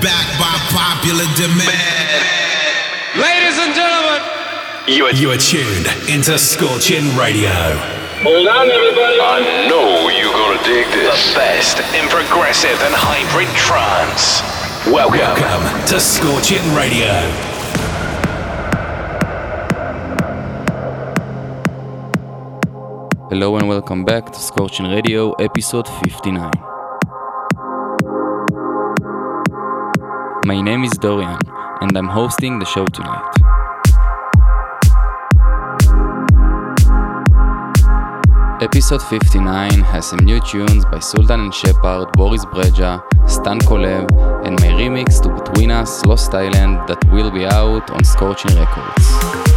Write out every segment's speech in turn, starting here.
back by popular demand. Ladies and gentlemen, you are, you are tuned into Scorching Radio. Hold on, everybody. I know you're gonna dig this. The best in progressive and hybrid trance. Welcome, Welcome to Scorching Radio. Hello and welcome back to Scorching Radio, episode 59. My name is Dorian, and I'm hosting the show tonight. Episode 59 has some new tunes by Sultan and Shepard, Boris Brejcha, Stan Kolev, and my remix to Between Us, Lost Island that will be out on Scorching Records.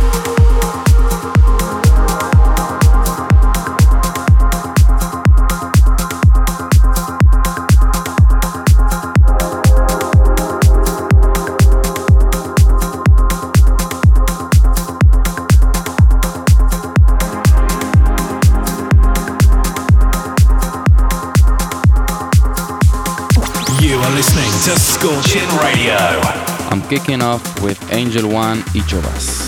Radio. I'm kicking off with Angel One, Each of Us.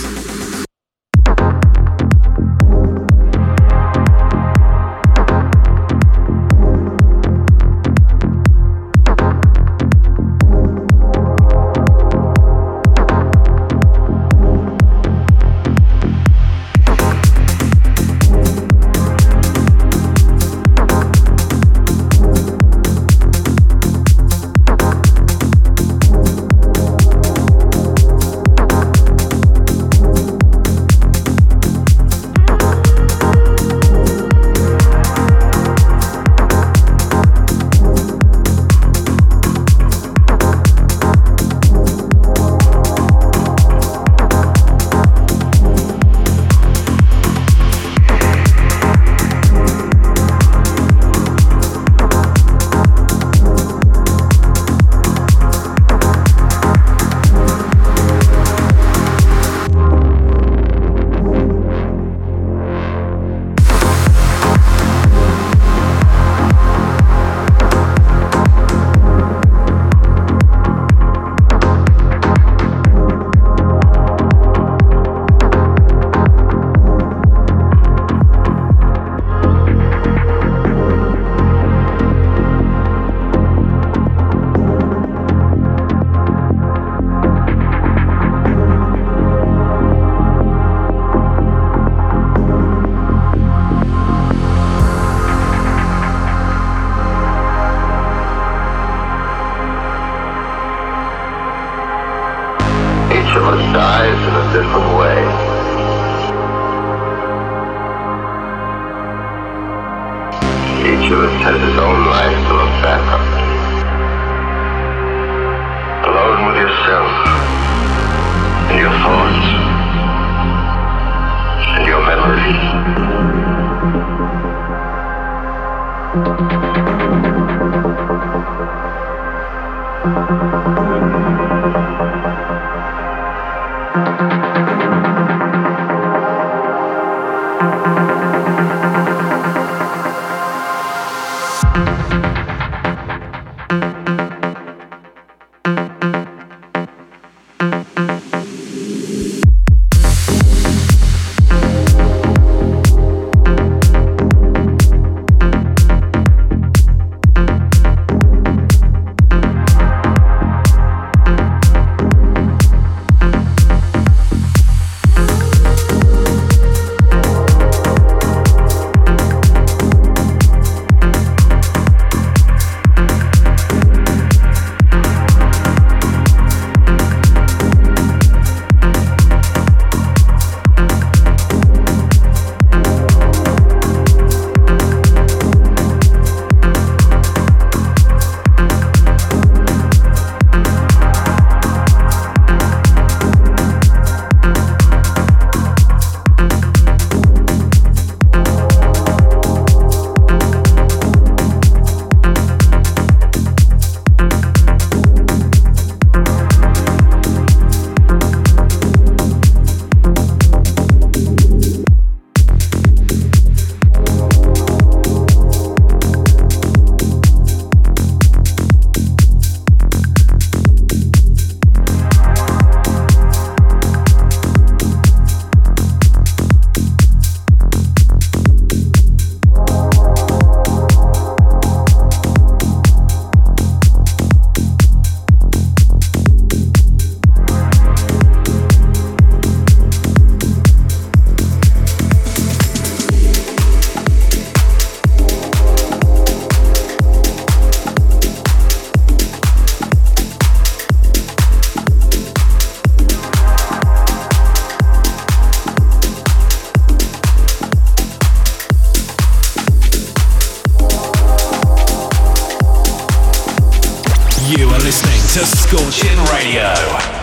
To Scorching Radio.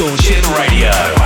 Distortion Radio.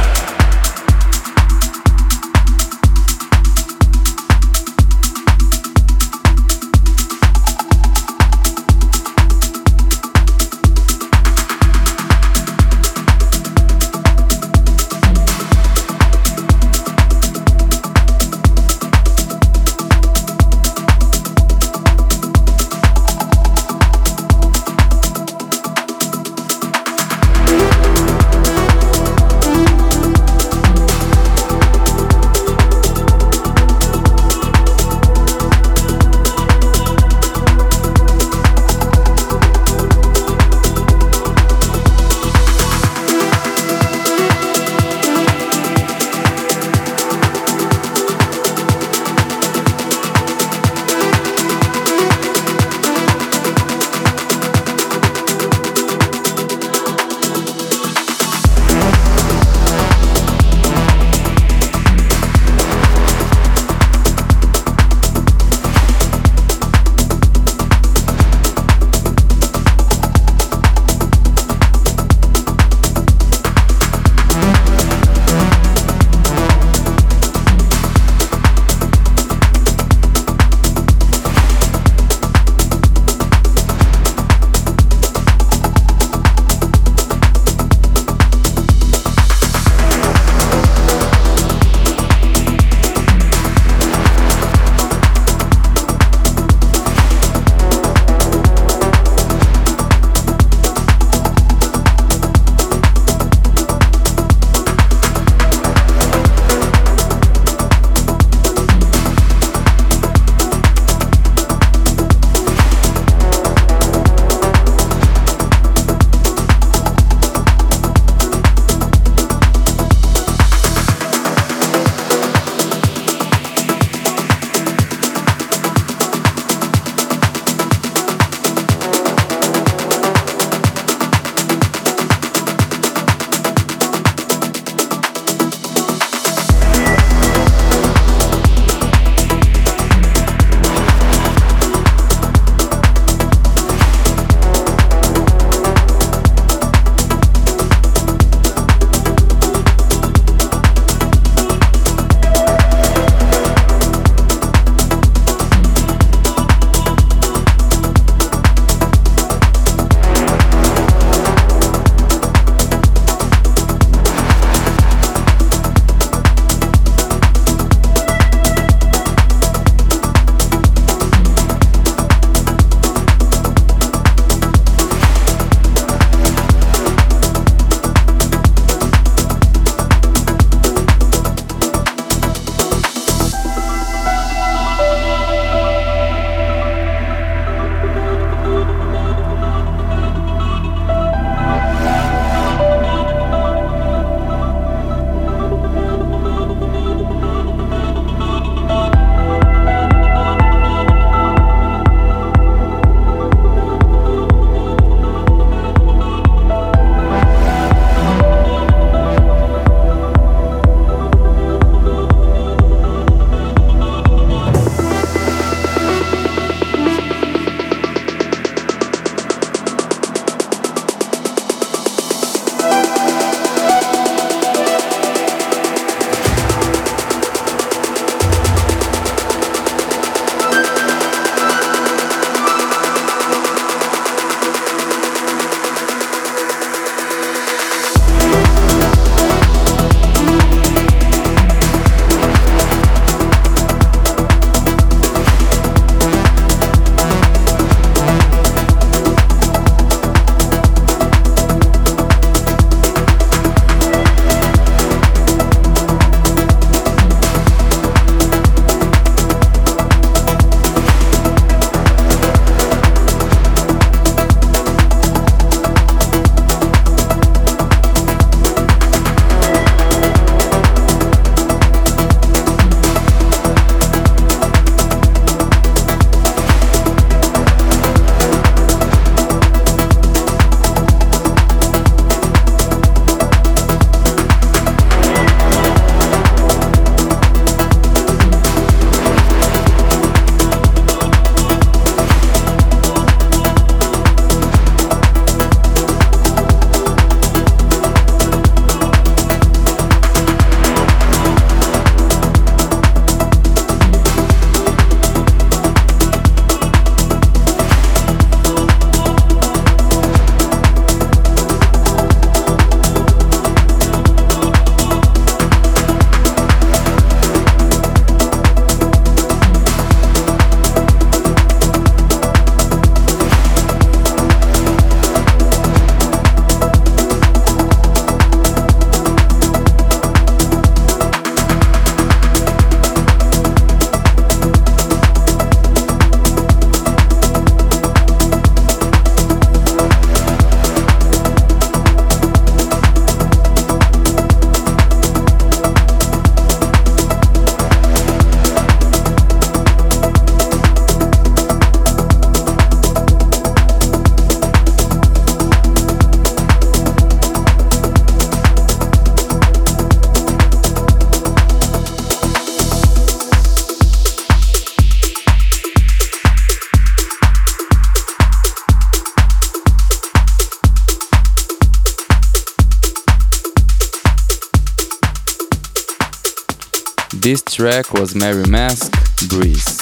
Track was Mary Mask, Breeze.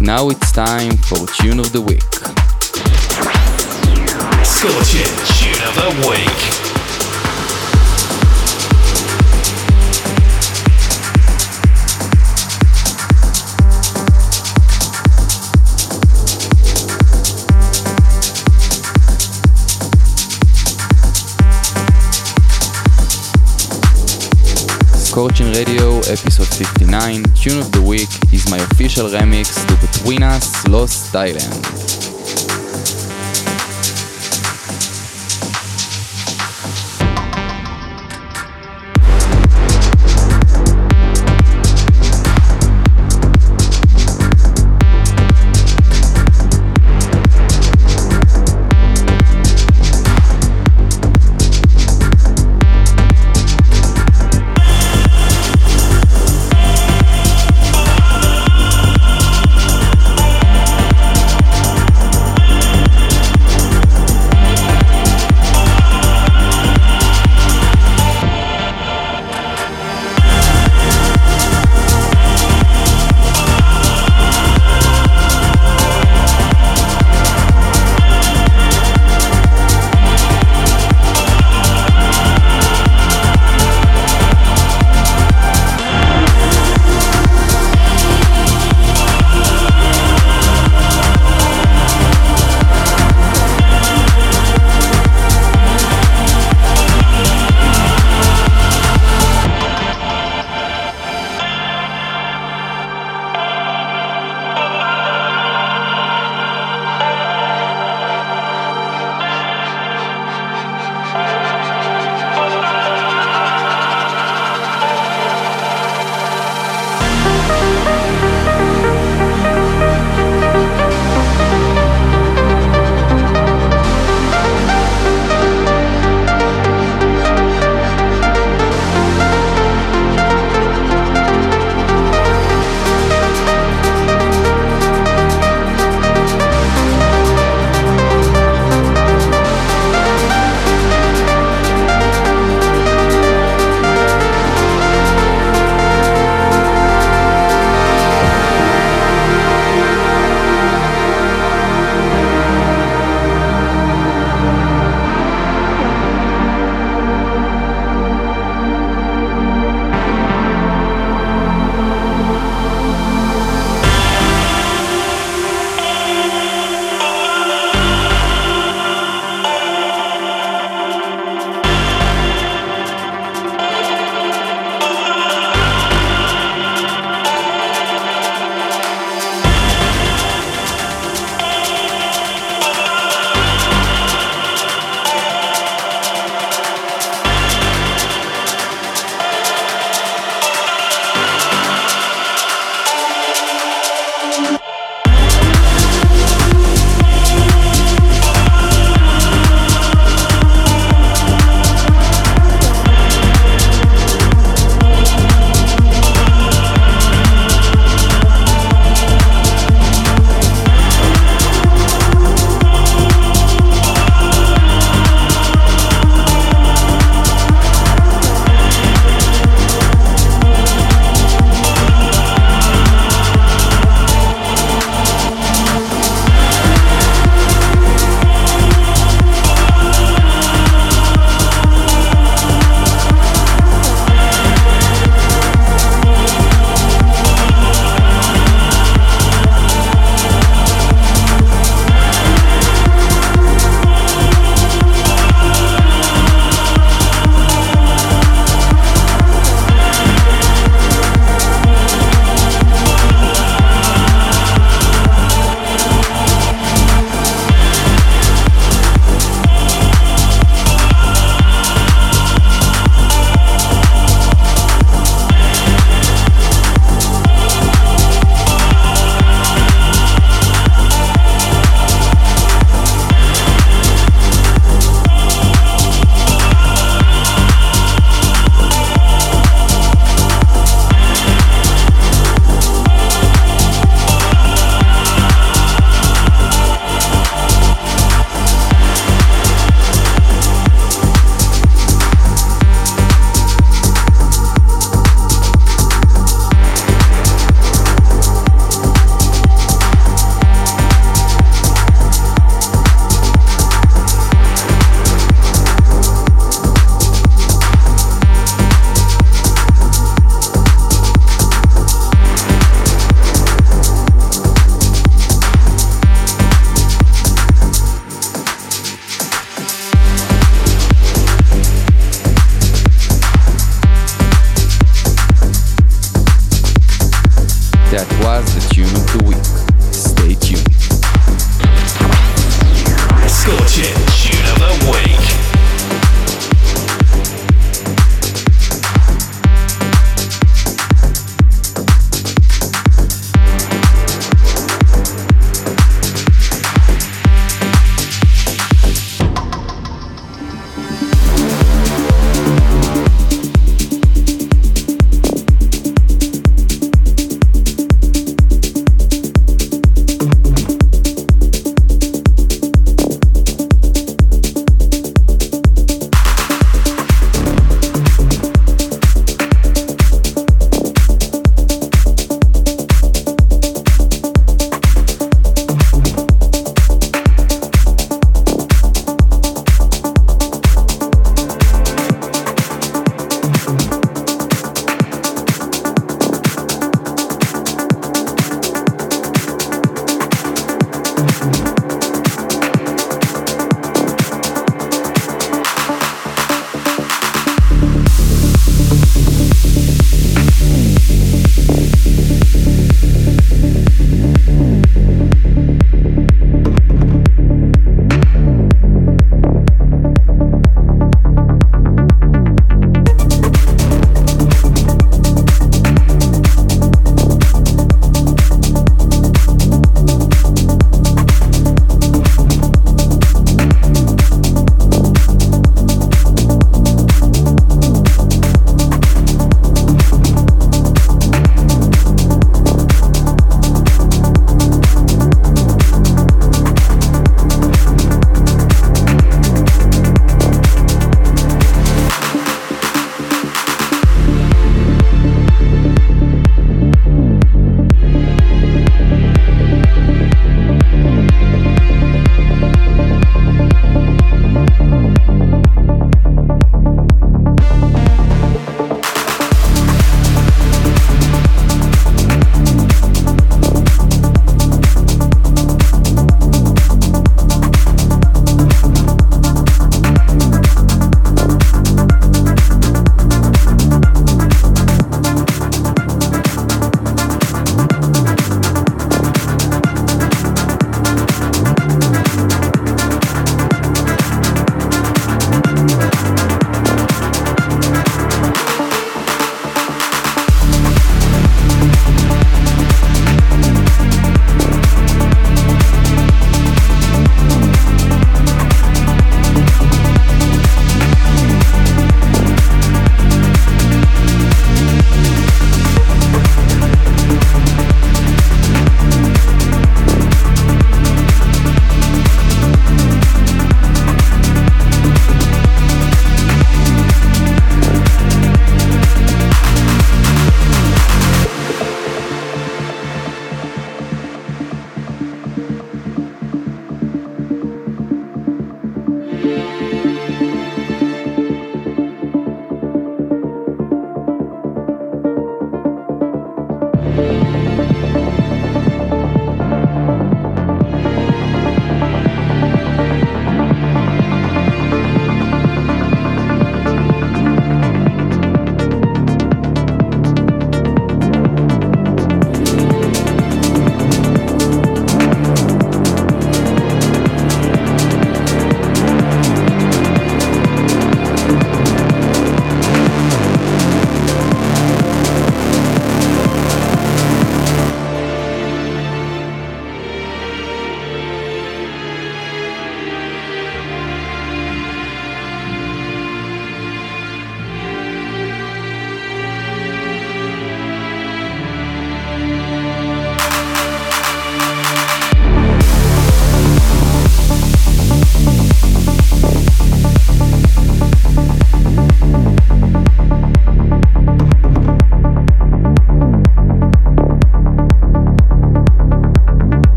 Now it's time for Tune of the Week. Scorching Tune of the Week. Scorching Radio, episode 59, Tune of the Week is my official remix to Between Us Lost Island.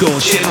Scorching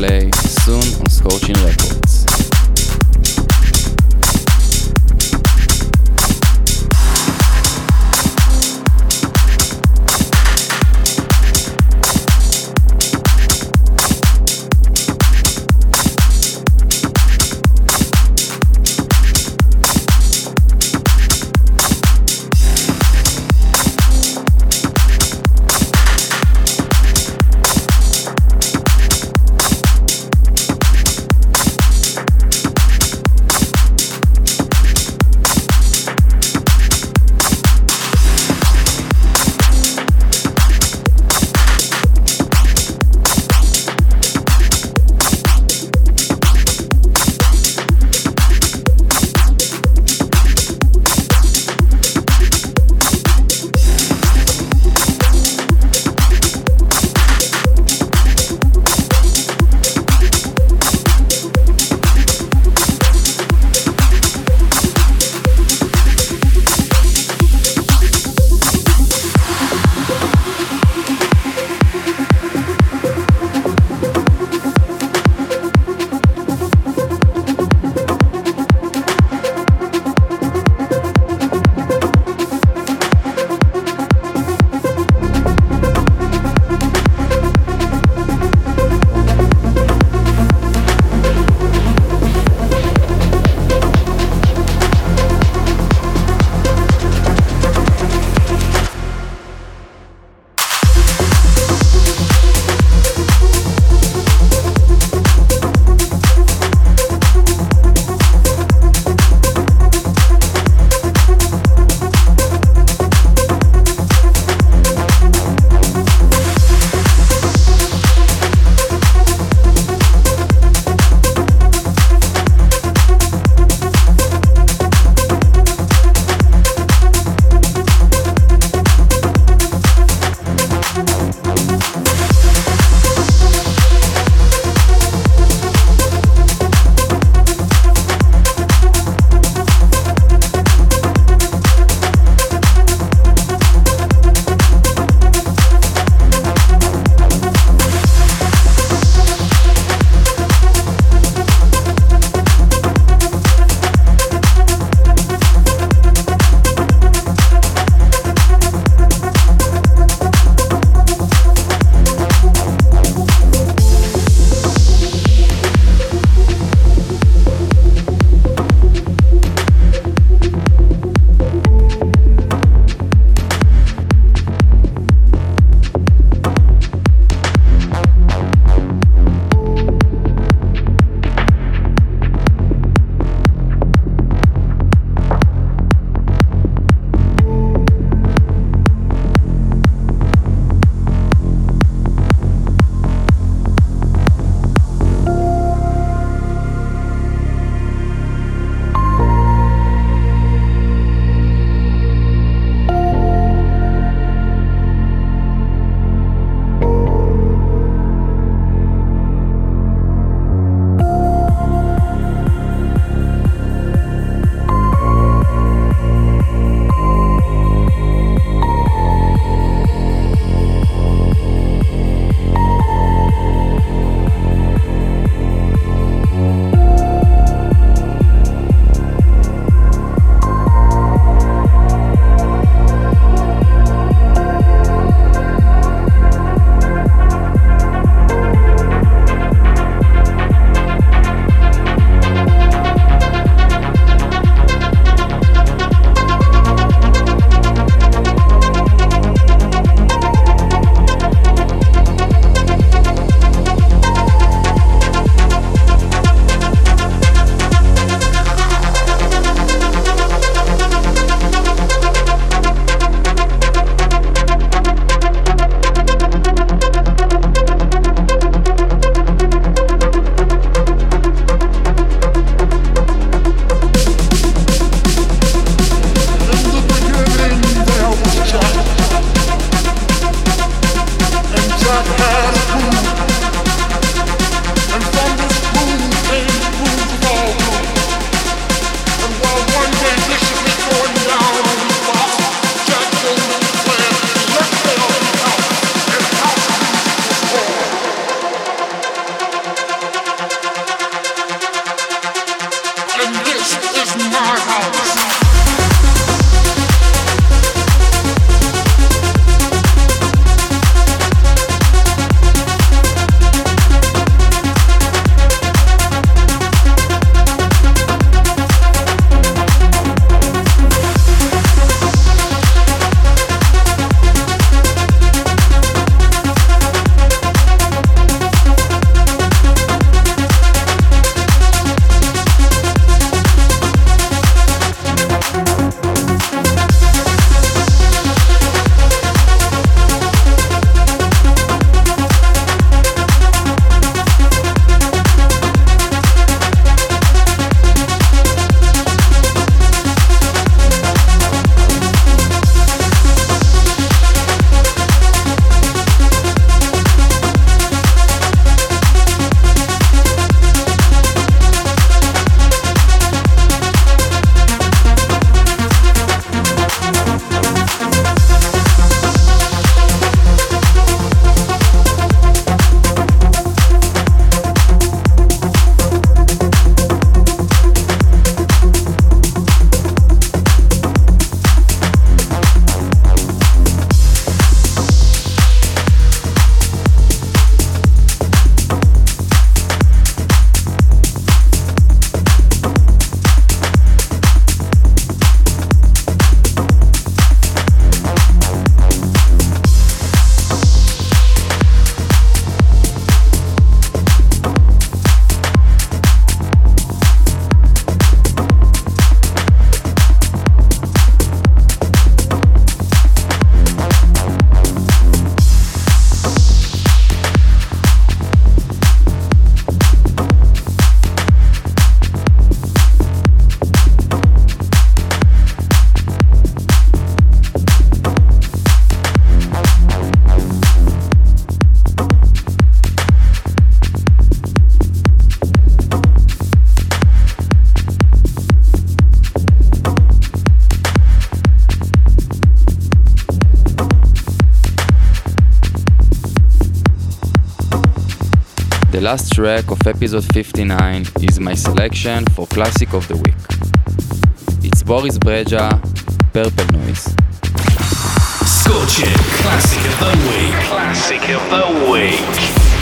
play soon on Scorching Records. Last track of episode 59 is my selection for Classic of the Week. It's Boris Brejcha, Purple Noise. Scorching Classic of the Week. Classic of the Week.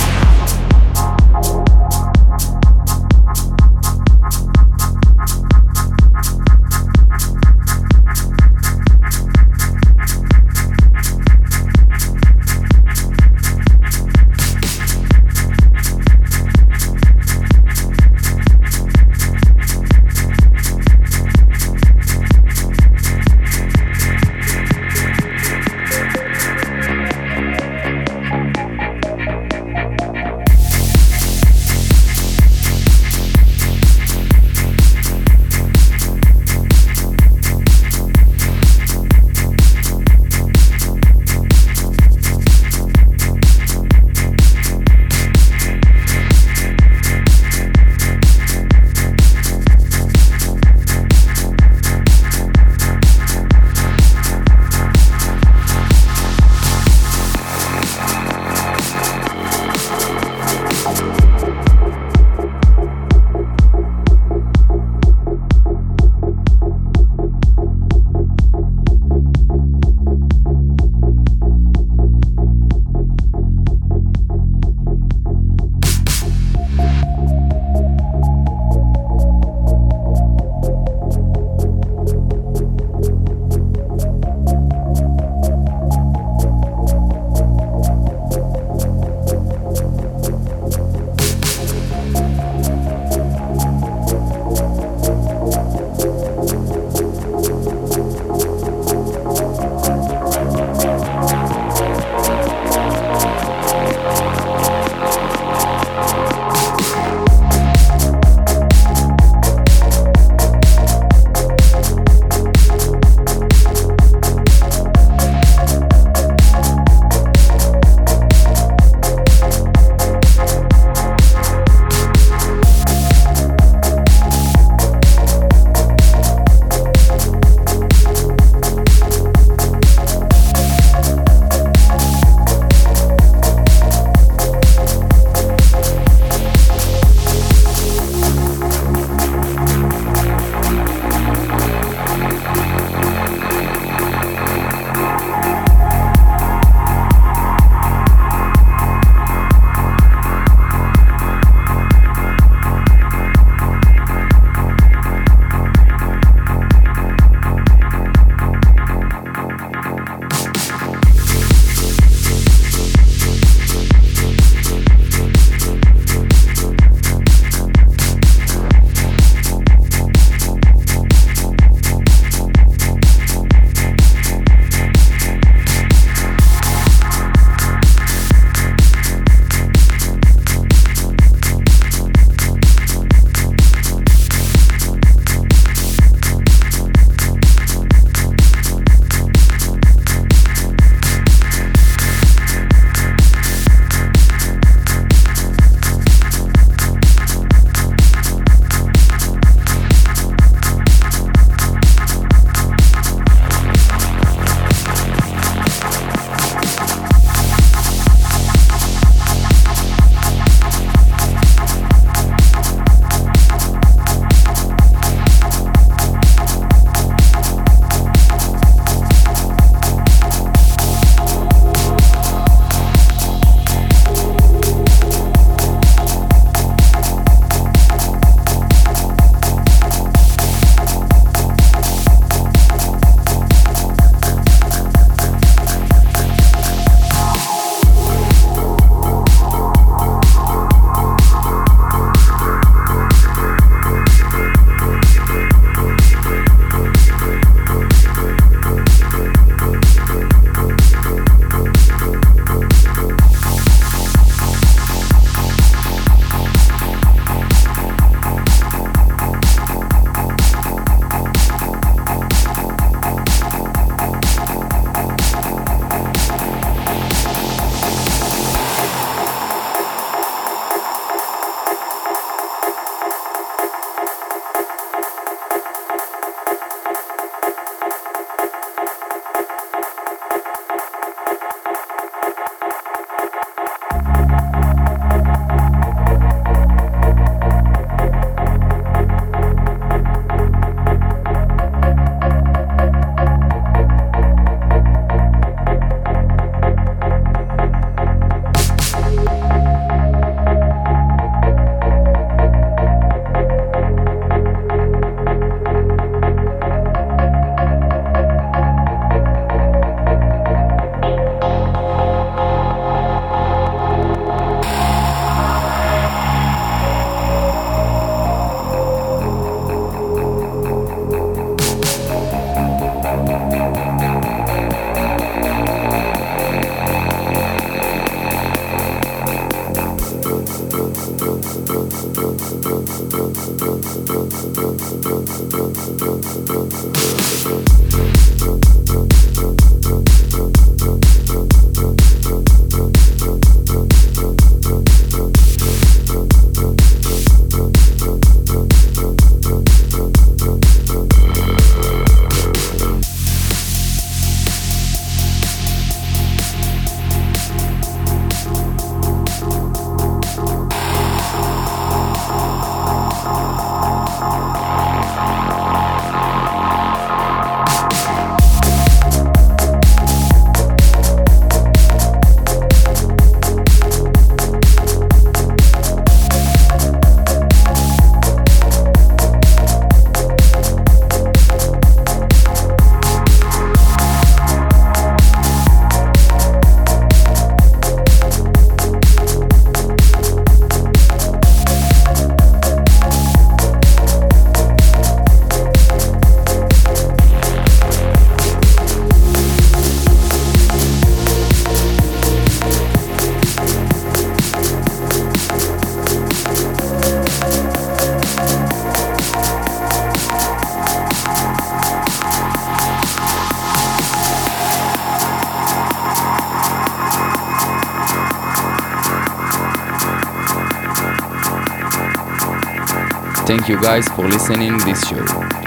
You guys for listening this show.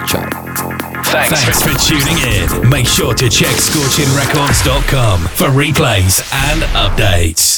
Ciao. Thanks, Thanks for tuning in. Make sure to check scorchingrecords.com for replays and updates.